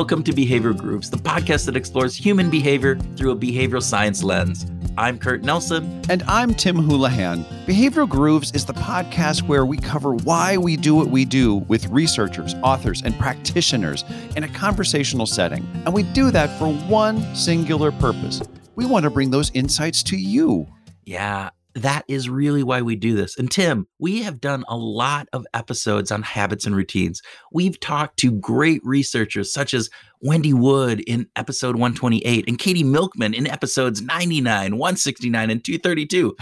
Welcome to Behavioral Grooves, the podcast that explores human behavior through a behavioral science lens. I'm Kurt Nelson. And I'm Tim Houlihan. Behavioral Grooves is the podcast where we cover why we do what we do with researchers, authors, and practitioners in a conversational setting. And we do that for one singular purpose. We want to bring those insights to you. Yeah, that is really why we do this. And Tim, we have done a lot of episodes on habits and routines. We've talked to great researchers such as Wendy Wood in episode 128 and Katie Milkman in episodes 99, 169, and 232.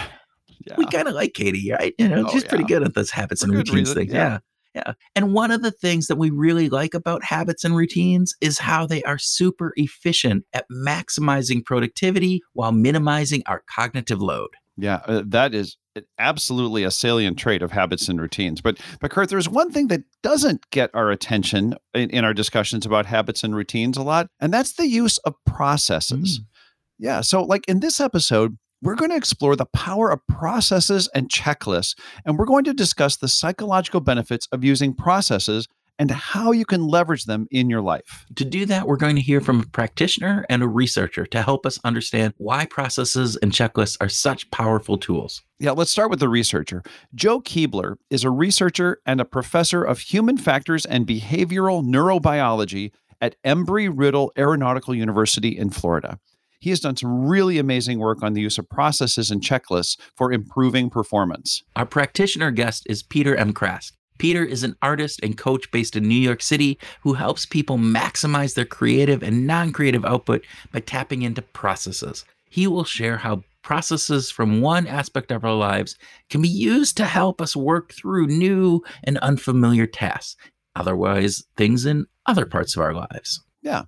Yeah. We kind of like Katie, right? You know, oh, she's yeah. pretty good at those habits For and routines things. Yeah. yeah. Yeah. And one of the things that we really like about habits and routines is how they are super efficient at maximizing productivity while minimizing our cognitive load. Yeah, uh, that is absolutely a salient trait of habits and routines. But but Kurt, there's one thing that doesn't get our attention in, in our discussions about habits and routines a lot, and that's the use of processes. Mm. Yeah, so like in this episode, we're going to explore the power of processes and checklists, and we're going to discuss the psychological benefits of using processes and how you can leverage them in your life. To do that, we're going to hear from a practitioner and a researcher to help us understand why processes and checklists are such powerful tools. Yeah, let's start with the researcher. Joe Keebler is a researcher and a professor of human factors and behavioral neurobiology at Embry Riddle Aeronautical University in Florida. He has done some really amazing work on the use of processes and checklists for improving performance. Our practitioner guest is Peter M. Krask. Peter is an artist and coach based in New York City who helps people maximize their creative and non creative output by tapping into processes. He will share how processes from one aspect of our lives can be used to help us work through new and unfamiliar tasks, otherwise, things in other parts of our lives. Yeah.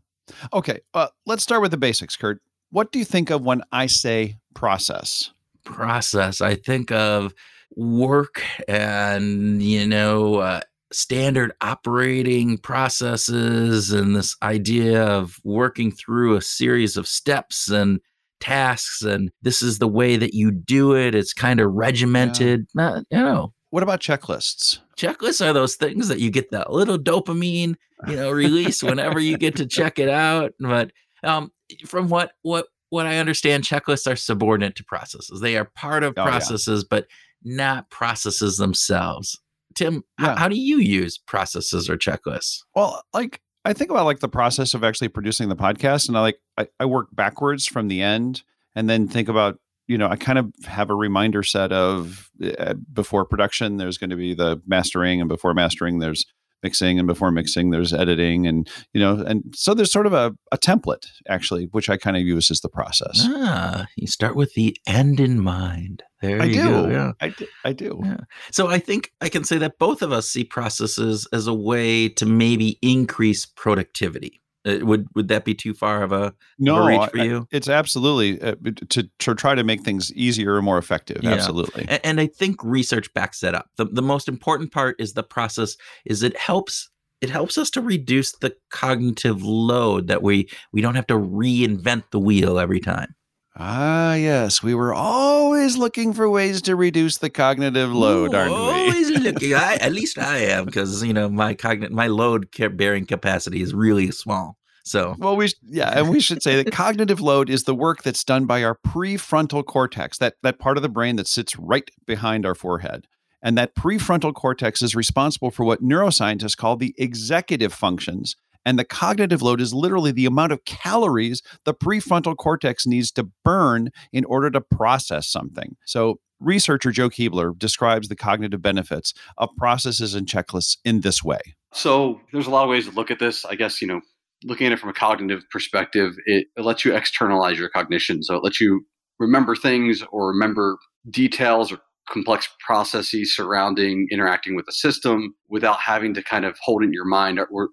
Okay. Uh, let's start with the basics, Kurt. What do you think of when I say process? Process. I think of work and you know uh, standard operating processes and this idea of working through a series of steps and tasks and this is the way that you do it it's kind of regimented yeah. uh, you know what about checklists checklists are those things that you get that little dopamine you know release whenever you get to check it out but um, from what what what i understand checklists are subordinate to processes they are part of oh, processes yeah. but not processes themselves. Tim, yeah. how, how do you use processes or checklists? Well, like I think about like the process of actually producing the podcast, and I like I, I work backwards from the end, and then think about you know I kind of have a reminder set of uh, before production. There's going to be the mastering, and before mastering, there's mixing and before mixing there's editing and you know and so there's sort of a, a template actually which i kind of use as the process ah you start with the end in mind there I you do. go yeah i do i do yeah. so i think i can say that both of us see processes as a way to maybe increase productivity uh, would would that be too far of a, no, of a reach for you? I, it's absolutely uh, to to try to make things easier or more effective. Yeah. Absolutely, and, and, I think research backs that up. The the most important part is the process. Is it helps it helps us to reduce the cognitive load that we we don't have to reinvent the wheel every time. Ah, yes, we were always looking for ways to reduce the cognitive load, Ooh, aren't we? Always looking. I, at least I am, because you know my cognitive my load bearing capacity is really small. So, well, we yeah, and we should say that cognitive load is the work that's done by our prefrontal cortex, that that part of the brain that sits right behind our forehead. And that prefrontal cortex is responsible for what neuroscientists call the executive functions and the cognitive load is literally the amount of calories the prefrontal cortex needs to burn in order to process something. So, researcher Joe Keebler describes the cognitive benefits of processes and checklists in this way. So, there's a lot of ways to look at this. I guess, you know, looking at it from a cognitive perspective, it, it lets you externalize your cognition. So, it lets you remember things or remember details or complex processes surrounding interacting with the system without having to kind of hold it in your mind or, or,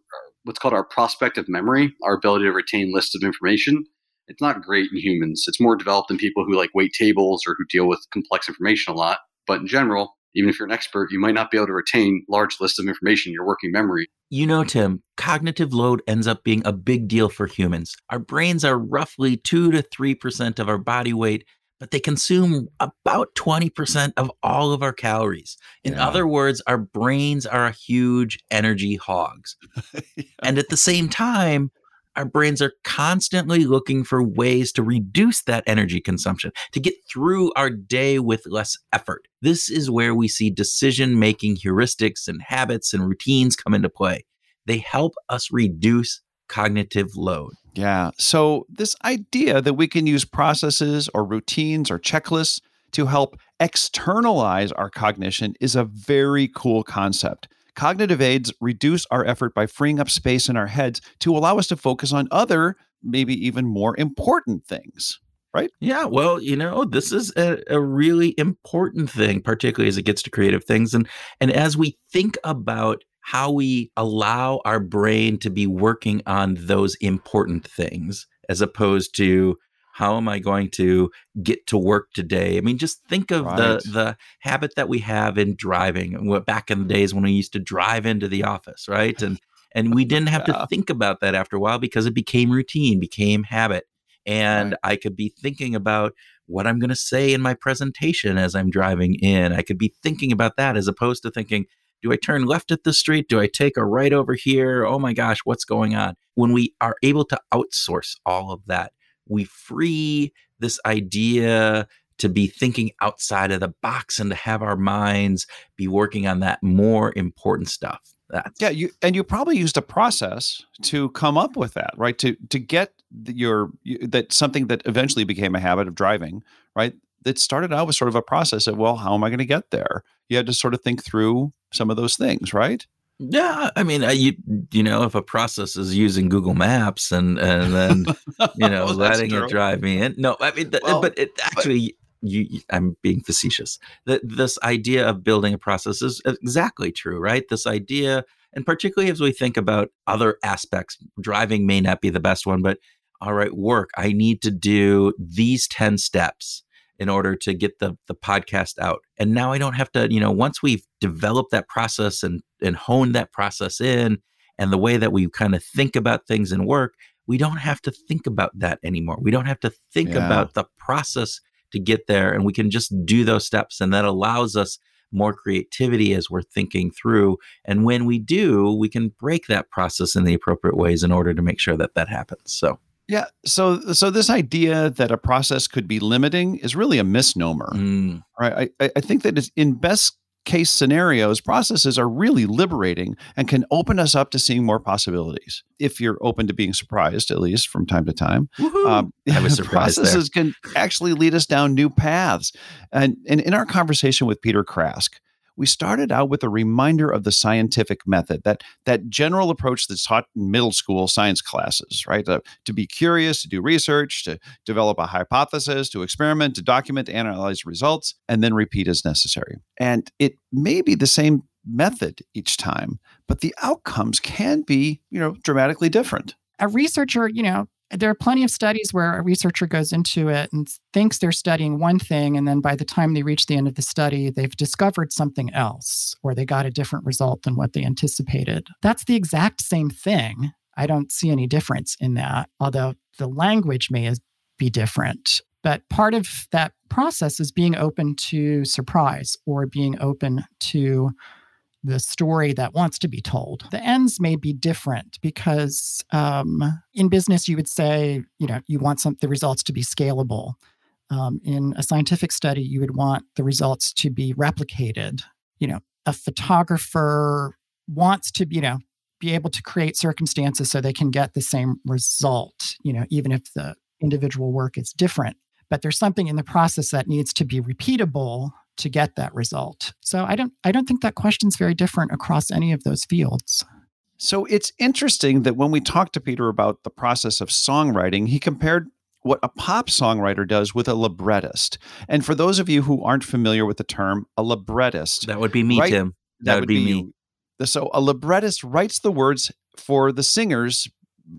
what's called our prospective memory, our ability to retain lists of information. It's not great in humans. It's more developed in people who like wait tables or who deal with complex information a lot. But in general, even if you're an expert, you might not be able to retain large lists of information in your working memory. You know, Tim, cognitive load ends up being a big deal for humans. Our brains are roughly 2 to 3% of our body weight, but they consume about 20% of all of our calories. In yeah. other words, our brains are huge energy hogs. yeah. And at the same time, our brains are constantly looking for ways to reduce that energy consumption, to get through our day with less effort. This is where we see decision making heuristics and habits and routines come into play. They help us reduce cognitive load. Yeah. So, this idea that we can use processes or routines or checklists to help externalize our cognition is a very cool concept. Cognitive aids reduce our effort by freeing up space in our heads to allow us to focus on other, maybe even more important things. Right? Yeah, well, you know, this is a, a really important thing, particularly as it gets to creative things. And and as we think about how we allow our brain to be working on those important things as opposed to how am I going to get to work today? I mean, just think of right. the the habit that we have in driving. Back in the days when we used to drive into the office, right? And and we didn't have yeah. to think about that after a while because it became routine, became habit. And right. I could be thinking about what I'm going to say in my presentation as I'm driving in. I could be thinking about that as opposed to thinking, do I turn left at the street? Do I take a right over here? Oh my gosh, what's going on? When we are able to outsource all of that, we free this idea to be thinking outside of the box and to have our minds be working on that more important stuff. That's yeah, you and you probably used a process to come up with that, right? To to get your that something that eventually became a habit of driving, right? That started out with sort of a process of, well, how am I going to get there? You had to sort of think through some of those things, right? Yeah, I mean, you you know, if a process is using Google Maps and and then you know letting it drive me in, no, I mean, well, but it actually. But, you, I'm being facetious. That this idea of building a process is exactly true, right? This idea, and particularly as we think about other aspects, driving may not be the best one, but all right, work. I need to do these 10 steps in order to get the the podcast out. And now I don't have to, you know, once we've developed that process and and honed that process in and the way that we kind of think about things and work, we don't have to think about that anymore. We don't have to think yeah. about the process to get there and we can just do those steps and that allows us more creativity as we're thinking through and when we do we can break that process in the appropriate ways in order to make sure that that happens so yeah. So so this idea that a process could be limiting is really a misnomer. Mm. Right. I, I think that it's in best case scenarios, processes are really liberating and can open us up to seeing more possibilities. If you're open to being surprised, at least from time to time, um, I was surprised processes there. can actually lead us down new paths. And, and in our conversation with Peter Krask, we started out with a reminder of the scientific method, that that general approach that's taught in middle school science classes, right? Uh, to be curious, to do research, to develop a hypothesis, to experiment, to document, to analyze results, and then repeat as necessary. And it may be the same method each time, but the outcomes can be, you know, dramatically different. A researcher, you know, there are plenty of studies where a researcher goes into it and thinks they're studying one thing and then by the time they reach the end of the study they've discovered something else or they got a different result than what they anticipated. That's the exact same thing. I don't see any difference in that although the language may be different. But part of that process is being open to surprise or being open to the story that wants to be told. The ends may be different because um, in business, you would say, you know, you want some the results to be scalable. Um, in a scientific study, you would want the results to be replicated. You know, a photographer wants to, you know, be able to create circumstances so they can get the same result. You know, even if the individual work is different. But there's something in the process that needs to be repeatable to get that result. So I don't I don't think that question's very different across any of those fields. So it's interesting that when we talked to Peter about the process of songwriting, he compared what a pop songwriter does with a librettist. And for those of you who aren't familiar with the term, a librettist. That would be me, Tim. That, that would, would, be, be me. So a librettist writes the words for the singers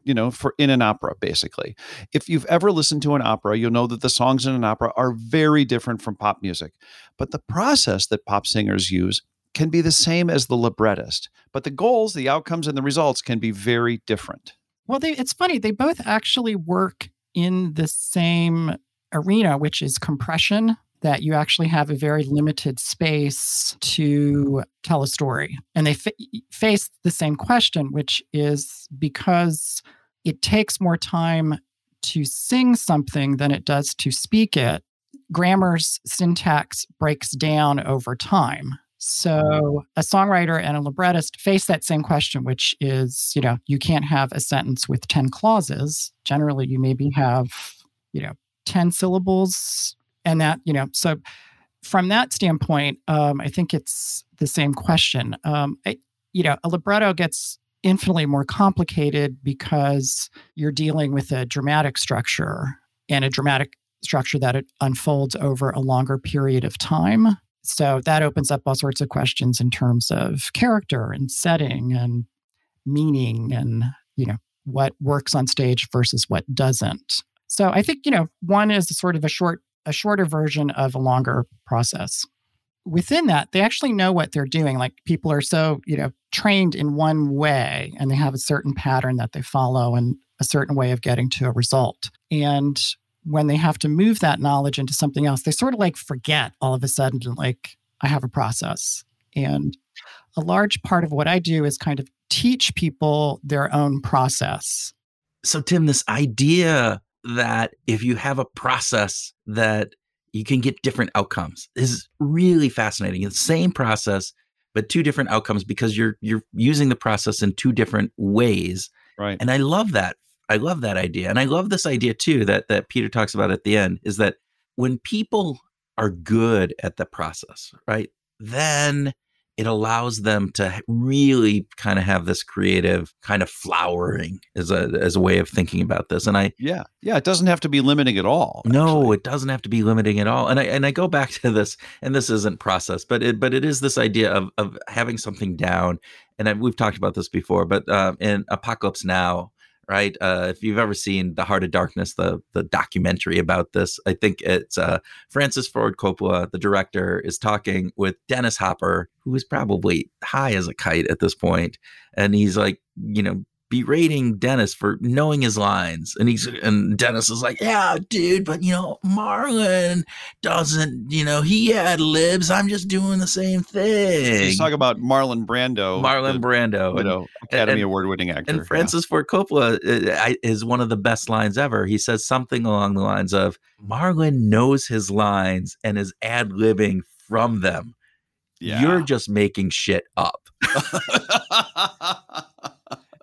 you know, for in an opera, basically. If you've ever listened to an opera, you'll know that the songs in an opera are very different from pop music. But the process that pop singers use can be the same as the librettist, but the goals, the outcomes, and the results can be very different. Well, they, it's funny, they both actually work in the same arena, which is compression that you actually have a very limited space to tell a story. And they face the same question, which is because it takes more time to sing something than it does to speak it, grammar's syntax breaks down over time. So a songwriter and a librettist face that same question, which is, you know, you can't have a sentence with 10 clauses. Generally, you maybe have, you know, 10 syllables. And that, you know, so from that standpoint, um, I think it's the same question. Um, I, you know, a libretto gets infinitely more complicated because you're dealing with a dramatic structure and a dramatic structure that it unfolds over a longer period of time. So that opens up all sorts of questions in terms of character and setting and meaning and, you know, what works on stage versus what doesn't. So I think, you know, one is sort of a short a shorter version of a longer process. Within that, they actually know what they're doing. Like people are so, you know, trained in one way and they have a certain pattern that they follow and a certain way of getting to a result. And when they have to move that knowledge into something else, they sort of like forget all of a sudden, like, I have a process. And a large part of what I do is kind of teach people their own process. So, Tim, this idea that if you have a process that you can get different outcomes is really fascinating. It's the same process, but two different outcomes because you're you're using the process in two different ways. Right. And I love that I love that idea. And I love this idea too that that Peter talks about at the end is that when people are good at the process, right? Then it allows them to really kind of have this creative kind of flowering as a as a way of thinking about this. And I yeah yeah it doesn't have to be limiting at all. No, actually. it doesn't have to be limiting at all. And I and I go back to this, and this isn't process, but it but it is this idea of of having something down. And I, we've talked about this before, but uh, in Apocalypse Now, right? Uh, if you've ever seen The Heart of Darkness, the the documentary about this, I think it's uh, Francis Ford Coppola, the director, is talking with Dennis Hopper, who is probably high as a kite at this point, and he's like, you know, berating Dennis for knowing his lines. And he's and Dennis is like, Yeah, dude, but you know, Marlon doesn't, you know, he had libs. I'm just doing the same thing. Let's talk about Marlon Brando. Marlon Brando. You know, Academy Award winning actor. And Francis yeah. Ford Coppola uh, is one of the best lines ever. He says something along the lines of Marlon knows his lines and is ad libbing from them. Yeah. You're just making shit up.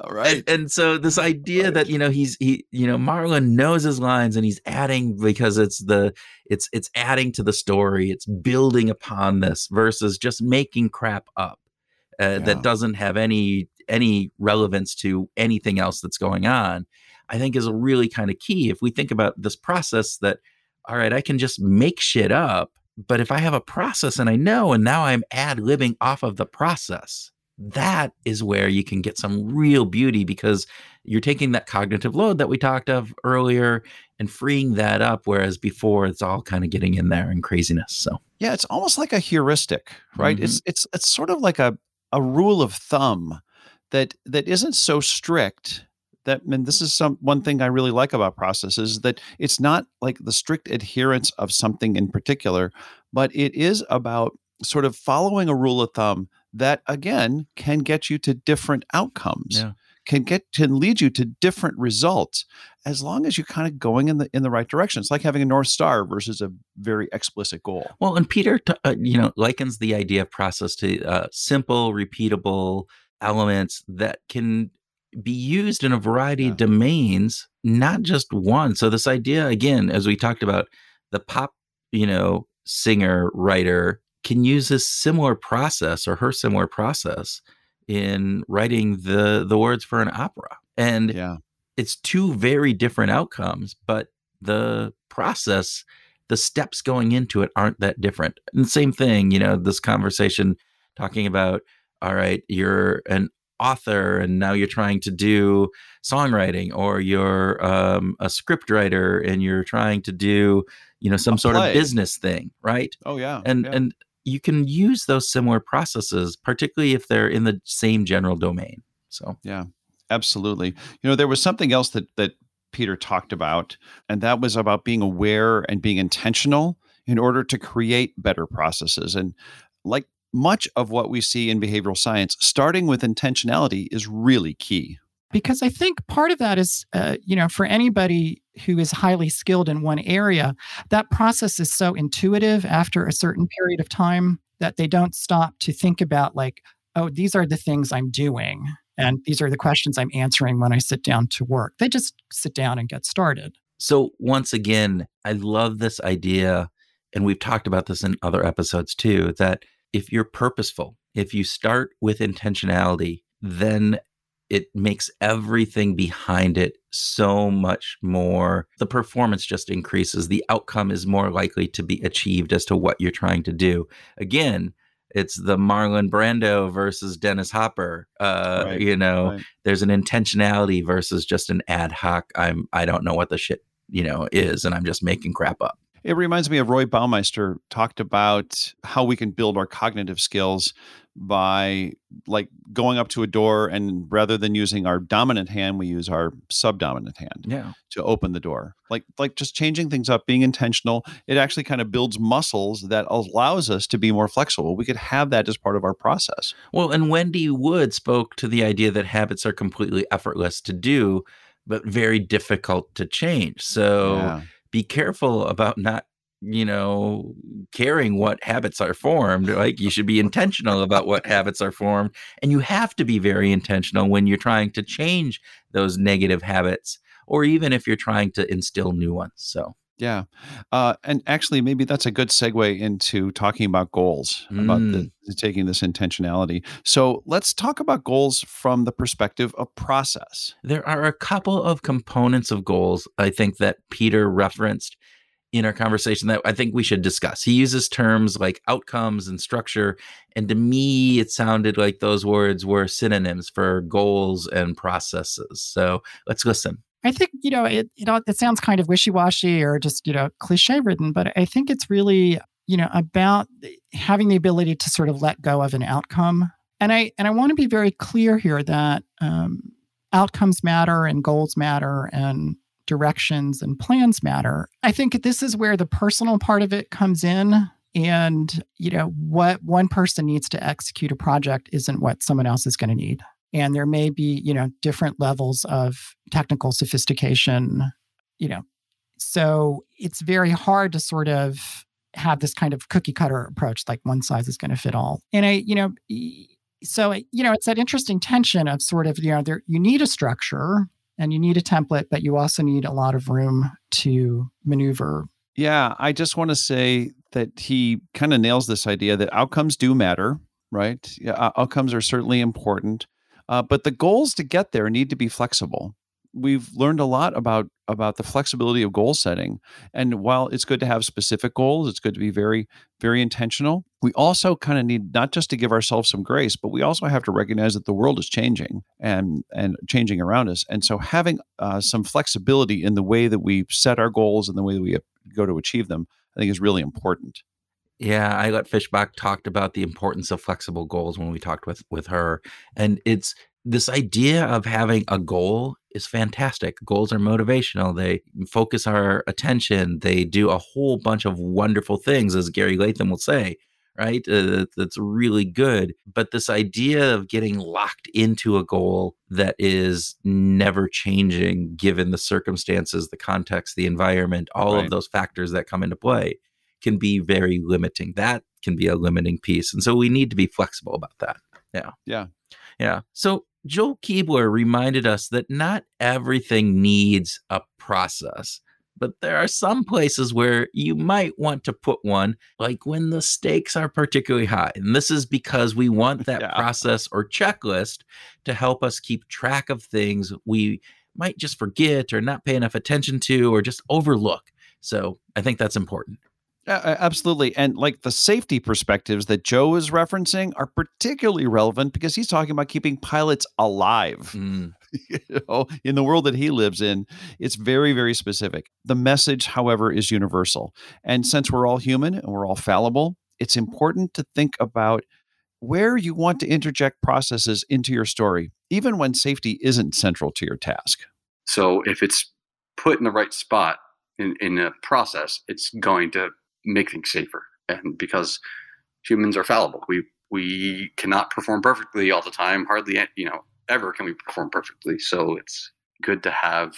right. And, and, so this idea that you know he's he you know Marlon knows his lines and he's adding because it's the it's it's adding to the story. It's building upon this versus just making crap up uh, yeah. that doesn't have any any relevance to anything else that's going on. I think is really kind of key. If we think about this process that all right, I can just make shit up, but if I have a process and I know, and now I'm ad libbing off of the process, that is where you can get some real beauty because you're taking that cognitive load that we talked of earlier and freeing that up whereas before it's all kind of getting in there and craziness so yeah it's almost like a heuristic right mm-hmm. it's it's it's sort of like a a rule of thumb that that isn't so strict that and this is some one thing I really like about processes that it's not like the strict adherence of something in particular, but it is about sort of following a rule of thumb that again can get you to different outcomes. Yeah. Can get can lead you to different results as long as you're kind of going in the in the right direction. It's like having a north star versus a very explicit goal. Well, and Peter, t- uh, you know, likens the idea of process to uh, simple, repeatable elements that can be used in a variety yeah. of domains, not just one. So this idea, again, as we talked about, the pop, you know, singer writer can use this similar process or her similar process in writing the the words for an opera and yeah it's two very different outcomes but the process the steps going into it aren't that different and same thing you know this conversation talking about all right you're an author and now you're trying to do songwriting or you're um, a script writer and you're trying to do you know some a sort play. of business thing right oh yeah and yeah. and you can use those similar processes, particularly if they're in the same general domain. So, yeah, absolutely. You know, there was something else that that Peter talked about, and that was about being aware and being intentional in order to create better processes. And like much of what we see in behavioral science, starting with intentionality is really key. because I think part of that is, uh, you know, for anybody who is highly skilled in one area, that process is so intuitive after a certain period of time that they don't stop to think about, like, oh, these are the things I'm doing. And these are the questions I'm answering when I sit down to work. They just sit down and get started. So, once again, I love this idea, and we've talked about this in other episodes too, that if you're purposeful, if you start with intentionality, then it makes everything behind it so much more. The performance just increases. The outcome is more likely to be achieved as to what you're trying to do. Again, it's the Marlon Brando versus Dennis Hopper. Uh, right, you know, right. there's an intentionality versus just an ad hoc. I'm I don't know what the shit you know is, and I'm just making crap up. It reminds me of Roy Baumeister talked about how we can build our cognitive skills by like going up to a door and rather than using our dominant hand we use our subdominant hand yeah. to open the door like like just changing things up being intentional it actually kind of builds muscles that allows us to be more flexible we could have that as part of our process well and wendy wood spoke to the idea that habits are completely effortless to do but very difficult to change so yeah. be careful about not you know, caring what habits are formed. Like you should be intentional about what habits are formed. And you have to be very intentional when you're trying to change those negative habits, or even if you're trying to instill new ones. So, yeah. Uh, and actually, maybe that's a good segue into talking about goals, mm. about the, taking this intentionality. So let's talk about goals from the perspective of process. There are a couple of components of goals I think that Peter referenced in our conversation that I think we should discuss. He uses terms like outcomes and structure. And to me, it sounded like those words were synonyms for goals and processes. So let's listen. I think, you know, it, know, it sounds kind of wishy washy or just, you know, cliche written, but I think it's really, you know, about having the ability to sort of let go of an outcome. And I, and I want to be very clear here that um, outcomes matter and goals matter and directions and plans matter. I think this is where the personal part of it comes in. And, you know, what one person needs to execute a project isn't what someone else is going to need. And there may be, you know, different levels of technical sophistication, you know. So it's very hard to sort of have this kind of cookie cutter approach, like one size is going to fit all. And I, you know, so you know, it's that interesting tension of sort of, you know, there you need a structure and you need a template, but you also need a lot of room to maneuver. Yeah, I just want to say that he kind of nails this idea that outcomes do matter, right? Yeah, outcomes are certainly important, uh, but the goals to get there need to be flexible we've learned a lot about about the flexibility of goal setting and while it's good to have specific goals it's good to be very very intentional we also kind of need not just to give ourselves some grace but we also have to recognize that the world is changing and and changing around us and so having uh, some flexibility in the way that we set our goals and the way that we go to achieve them i think is really important. Yeah, Ayelet Fishbach talked about the importance of flexible goals when we talked with with her, and it's this idea of having a goal is fantastic. Goals are motivational. They focus our attention. They do a whole bunch of wonderful things, as Gary Latham will say, right? Uh, that's really good. But this idea of getting locked into a goal that is never changing given the circumstances, the context, the environment, all right. of those factors that come into play can be very limiting. That can be a limiting piece. And so we need to be flexible about that. Yeah. Yeah. Yeah. So Joel Keebler reminded us that not everything needs a process, but there are some places where you might want to put one, like when the stakes are particularly high. And this is because we want that yeah. process or checklist to help us keep track of things we might just forget or not pay enough attention to or just overlook. So I think that's important. Uh, absolutely. And like the safety perspectives that Joe is referencing are particularly relevant because he's talking about keeping pilots alive. Mm. you know, in the world that he lives in, it's very, very specific. The message, however, is universal. And since we're all human and we're all fallible, it's important to think about where you want to interject processes into your story, even when safety isn't central to your task. So if it's put in the right spot in, in a process, it's going to make things safer. And because humans are fallible, we we cannot perform perfectly all the time. Hardly, you know, ever can we perform perfectly. So it's good to have,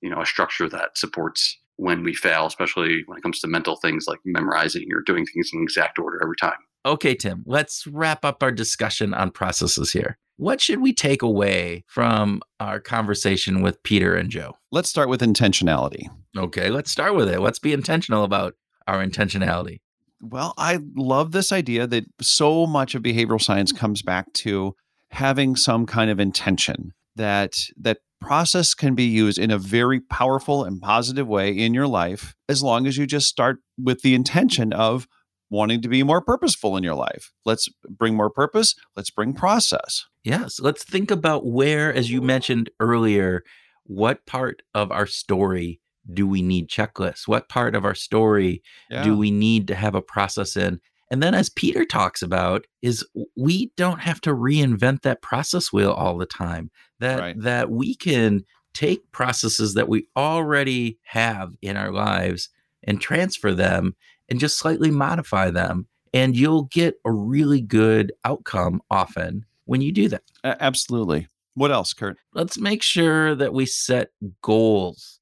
you know, a structure that supports when we fail, especially when it comes to mental things like memorizing or doing things in exact order every time. Okay, Tim, let's wrap up our discussion on processes here. What should we take away from our conversation with Peter and Joe? Let's start with intentionality. Okay, let's start with it. Let's be intentional about our intentionality. Well, I love this idea that so much of behavioral science mm. comes back to having some kind of intention that that process can be used in a very powerful and positive way in your life as long as you just start with the intention of wanting to be more purposeful in your life. Let's bring more purpose, let's bring process. Yes, let's think about where as you mentioned earlier, what part of our story do we need checklists? What part of our story yeah. do we need to have a process in? And then, as Peter talks about, is we don't have to reinvent that process wheel all the time. That right. that we can take processes that we already have in our lives and transfer them and just slightly modify them, and you'll get a really good outcome often when you do that. Absolutely. What else, Kurt? Let's make sure that we set goals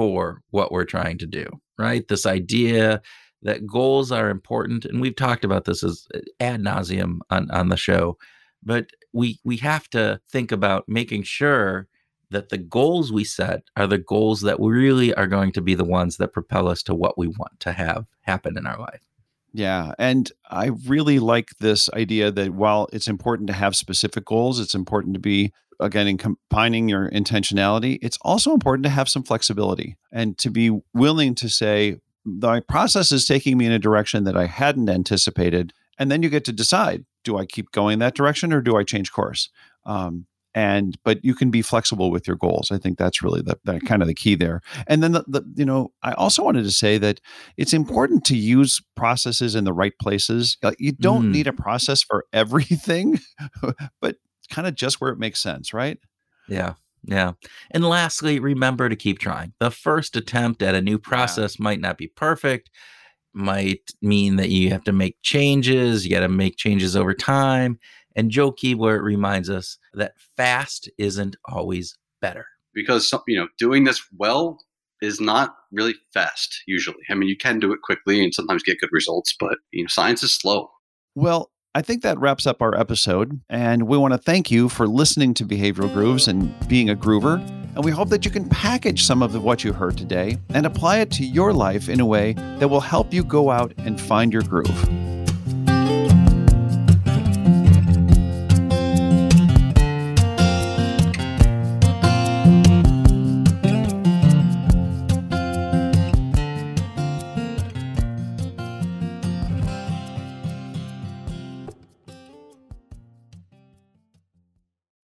for what we're trying to do, right? This idea that goals are important, and we've talked about this as uh, ad nauseum on, on the show, but we we have to think about making sure that the goals we set are the goals that really are going to be the ones that propel us to what we want to have happen in our life. Yeah. And I really like this idea that while it's important to have specific goals, it's important to be, again, in combining your intentionality, it's also important to have some flexibility and to be willing to say, the process is taking me in a direction that I hadn't anticipated. And then you get to decide do I keep going that direction or do I change course? Um, and but you can be flexible with your goals i think that's really the, the kind of the key there and then the, the, you know i also wanted to say that it's important to use processes in the right places you don't mm. need a process for everything but kind of just where it makes sense right yeah yeah. And lastly, remember to keep trying. The first attempt at a new process yeah. might not be perfect, might mean that you have to make changes, you got to make changes over time. And Joe Keebler reminds us that fast isn't always better. Because you know, doing this well is not really fast usually. I mean, you can do it quickly and sometimes get good results, but you know, science is slow. Well, I think that wraps up our episode, and we want to thank you for listening to Behavioral Grooves and being a groover. And we hope that you can package some of what you heard today and apply it to your life in a way that will help you go out and find your groove.